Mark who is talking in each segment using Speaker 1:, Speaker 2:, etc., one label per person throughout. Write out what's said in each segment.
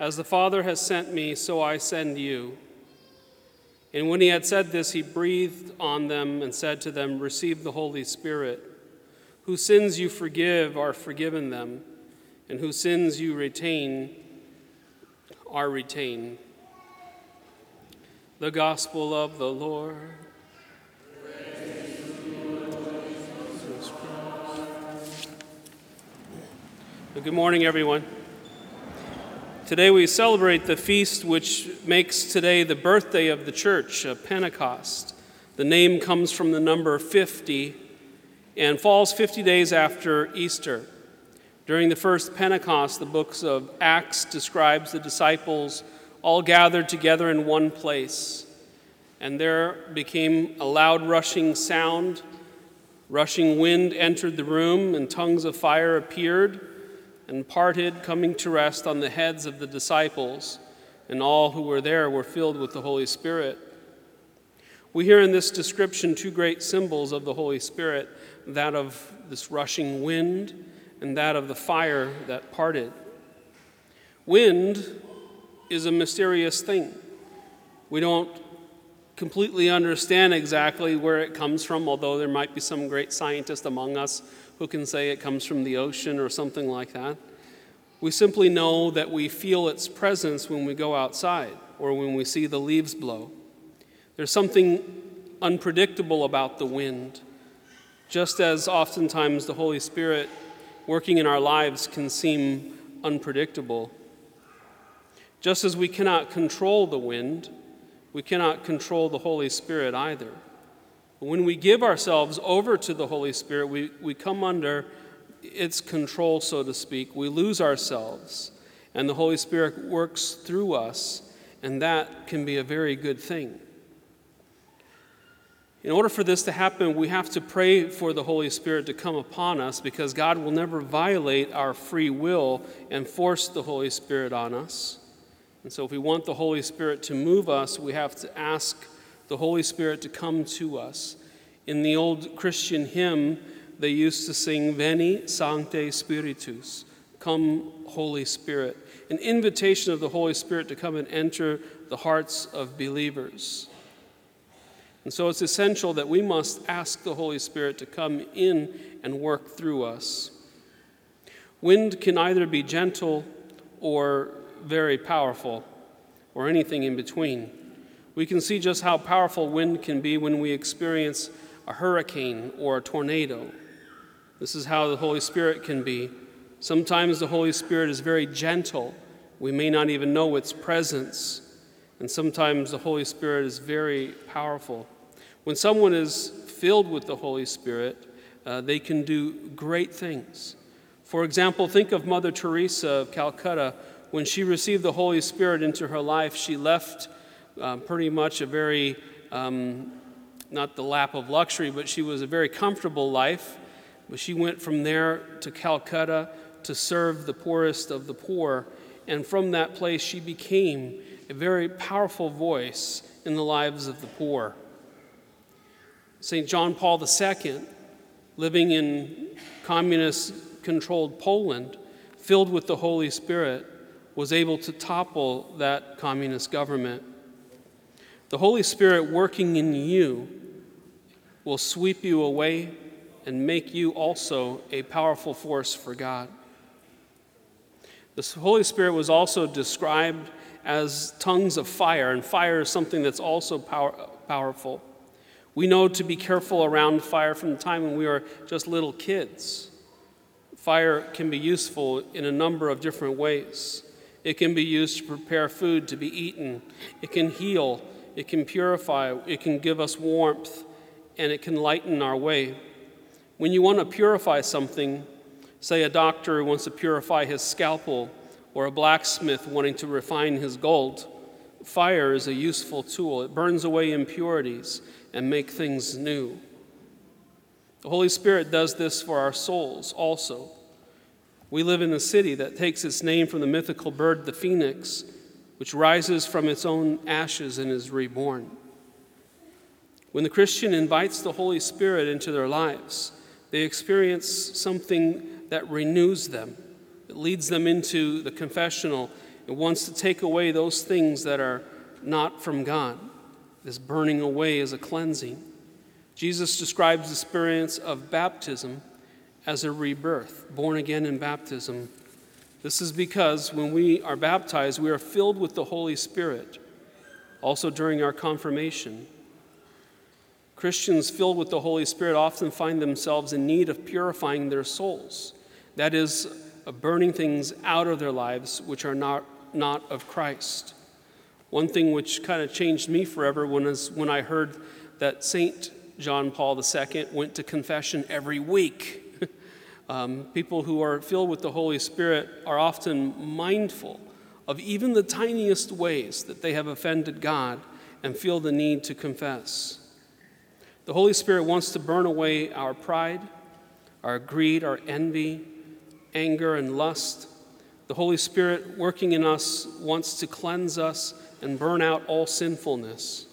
Speaker 1: As the Father has sent me, so I send you. And when he had said this, he breathed on them and said to them, Receive the Holy Spirit. Whose sins you forgive are forgiven them, and whose sins you retain are retained. The Gospel of the Lord. Good morning, everyone. Today we celebrate the feast which makes today the birthday of the church, uh, Pentecost. The name comes from the number 50 and falls 50 days after Easter. During the first Pentecost, the books of Acts describes the disciples all gathered together in one place. And there became a loud rushing sound. Rushing wind entered the room, and tongues of fire appeared and parted, coming to rest on the heads of the disciples, and all who were there were filled with the Holy Spirit. We hear in this description two great symbols of the Holy Spirit that of this rushing wind and that of the fire that parted. Wind is a mysterious thing. We don't completely understand exactly where it comes from, although there might be some great scientist among us who can say it comes from the ocean or something like that. We simply know that we feel its presence when we go outside or when we see the leaves blow. There's something unpredictable about the wind, just as oftentimes the Holy Spirit working in our lives can seem unpredictable. Just as we cannot control the wind, we cannot control the Holy Spirit either. When we give ourselves over to the Holy Spirit, we, we come under its control, so to speak. We lose ourselves, and the Holy Spirit works through us, and that can be a very good thing. In order for this to happen, we have to pray for the Holy Spirit to come upon us because God will never violate our free will and force the Holy Spirit on us. And so, if we want the Holy Spirit to move us, we have to ask the Holy Spirit to come to us. In the old Christian hymn, they used to sing Veni Sancte Spiritus, Come, Holy Spirit, an invitation of the Holy Spirit to come and enter the hearts of believers. And so it's essential that we must ask the Holy Spirit to come in and work through us. Wind can either be gentle or very powerful, or anything in between. We can see just how powerful wind can be when we experience a hurricane or a tornado. This is how the Holy Spirit can be. Sometimes the Holy Spirit is very gentle. We may not even know its presence. And sometimes the Holy Spirit is very powerful. When someone is filled with the Holy Spirit, uh, they can do great things. For example, think of Mother Teresa of Calcutta. When she received the Holy Spirit into her life, she left um, pretty much a very, um, not the lap of luxury, but she was a very comfortable life. But she went from there to Calcutta to serve the poorest of the poor. And from that place, she became a very powerful voice in the lives of the poor. St. John Paul II, living in communist controlled Poland, filled with the Holy Spirit, was able to topple that communist government. The Holy Spirit working in you will sweep you away and make you also a powerful force for God. The Holy Spirit was also described as tongues of fire, and fire is something that's also power, powerful. We know to be careful around fire from the time when we are just little kids. Fire can be useful in a number of different ways. It can be used to prepare food to be eaten, it can heal, it can purify, it can give us warmth, and it can lighten our way. When you want to purify something, say a doctor who wants to purify his scalpel, or a blacksmith wanting to refine his gold, fire is a useful tool. It burns away impurities and make things new. The Holy Spirit does this for our souls also. We live in a city that takes its name from the mythical bird, the phoenix, which rises from its own ashes and is reborn. When the Christian invites the Holy Spirit into their lives, they experience something that renews them, it leads them into the confessional. It wants to take away those things that are not from God. This burning away is a cleansing. Jesus describes the experience of baptism as a rebirth, born again in baptism. This is because when we are baptized, we are filled with the Holy Spirit, also during our confirmation. Christians filled with the Holy Spirit often find themselves in need of purifying their souls. That is, of burning things out of their lives which are not, not of Christ. One thing which kind of changed me forever was when I heard that St. John Paul II went to confession every week. Um, people who are filled with the Holy Spirit are often mindful of even the tiniest ways that they have offended God and feel the need to confess. The Holy Spirit wants to burn away our pride, our greed, our envy, anger, and lust. The Holy Spirit working in us wants to cleanse us and burn out all sinfulness.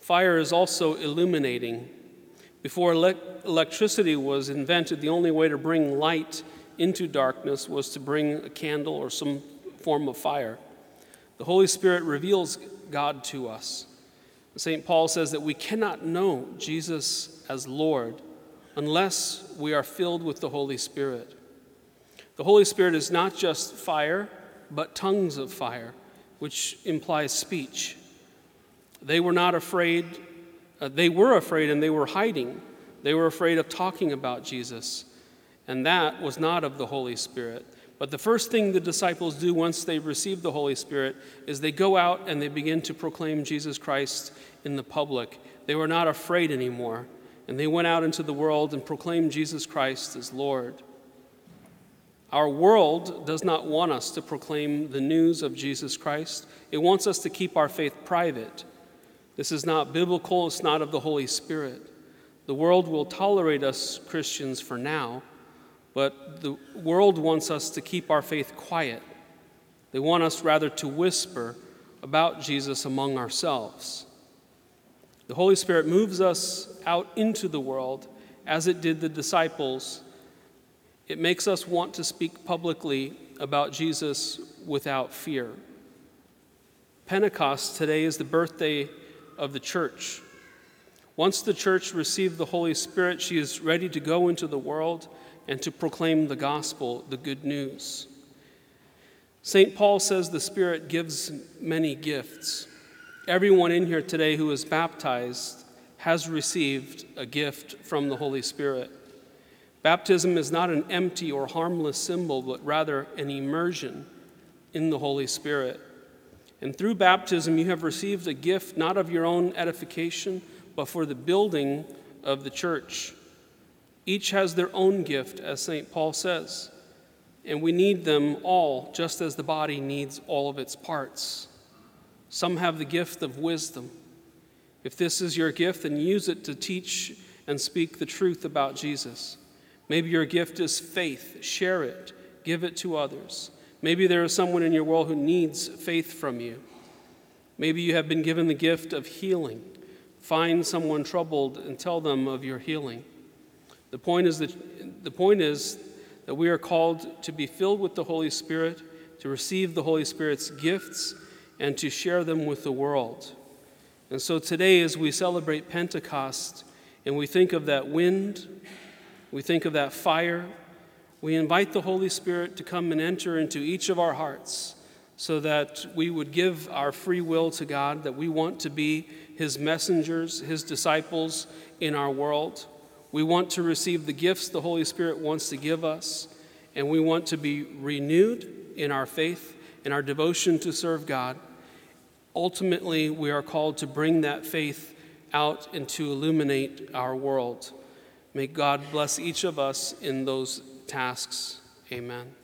Speaker 1: Fire is also illuminating. Before electricity was invented, the only way to bring light into darkness was to bring a candle or some form of fire. The Holy Spirit reveals God to us. St. Paul says that we cannot know Jesus as Lord unless we are filled with the Holy Spirit. The Holy Spirit is not just fire, but tongues of fire, which implies speech. They were not afraid, uh, they were afraid and they were hiding. They were afraid of talking about Jesus, and that was not of the Holy Spirit. But the first thing the disciples do once they receive the Holy Spirit is they go out and they begin to proclaim Jesus Christ in the public. They were not afraid anymore, and they went out into the world and proclaimed Jesus Christ as Lord. Our world does not want us to proclaim the news of Jesus Christ. It wants us to keep our faith private. This is not biblical, it's not of the Holy Spirit. The world will tolerate us Christians for now, but the world wants us to keep our faith quiet. They want us rather to whisper about Jesus among ourselves. The Holy Spirit moves us out into the world as it did the disciples. It makes us want to speak publicly about Jesus without fear. Pentecost today is the birthday of the church. Once the church received the Holy Spirit, she is ready to go into the world and to proclaim the gospel, the good news. St. Paul says the Spirit gives many gifts. Everyone in here today who is baptized has received a gift from the Holy Spirit. Baptism is not an empty or harmless symbol, but rather an immersion in the Holy Spirit. And through baptism, you have received a gift not of your own edification, but for the building of the church. Each has their own gift, as St. Paul says, and we need them all just as the body needs all of its parts. Some have the gift of wisdom. If this is your gift, then use it to teach and speak the truth about Jesus. Maybe your gift is faith. Share it, give it to others. Maybe there is someone in your world who needs faith from you. Maybe you have been given the gift of healing. Find someone troubled and tell them of your healing. The point is that, the point is that we are called to be filled with the Holy Spirit, to receive the Holy Spirit's gifts, and to share them with the world. And so today, as we celebrate Pentecost and we think of that wind, we think of that fire, we invite the Holy Spirit to come and enter into each of our hearts so that we would give our free will to God, that we want to be His messengers, His disciples in our world. We want to receive the gifts the Holy Spirit wants to give us, and we want to be renewed in our faith and our devotion to serve God. Ultimately, we are called to bring that faith out and to illuminate our world. May God bless each of us in those tasks. Amen.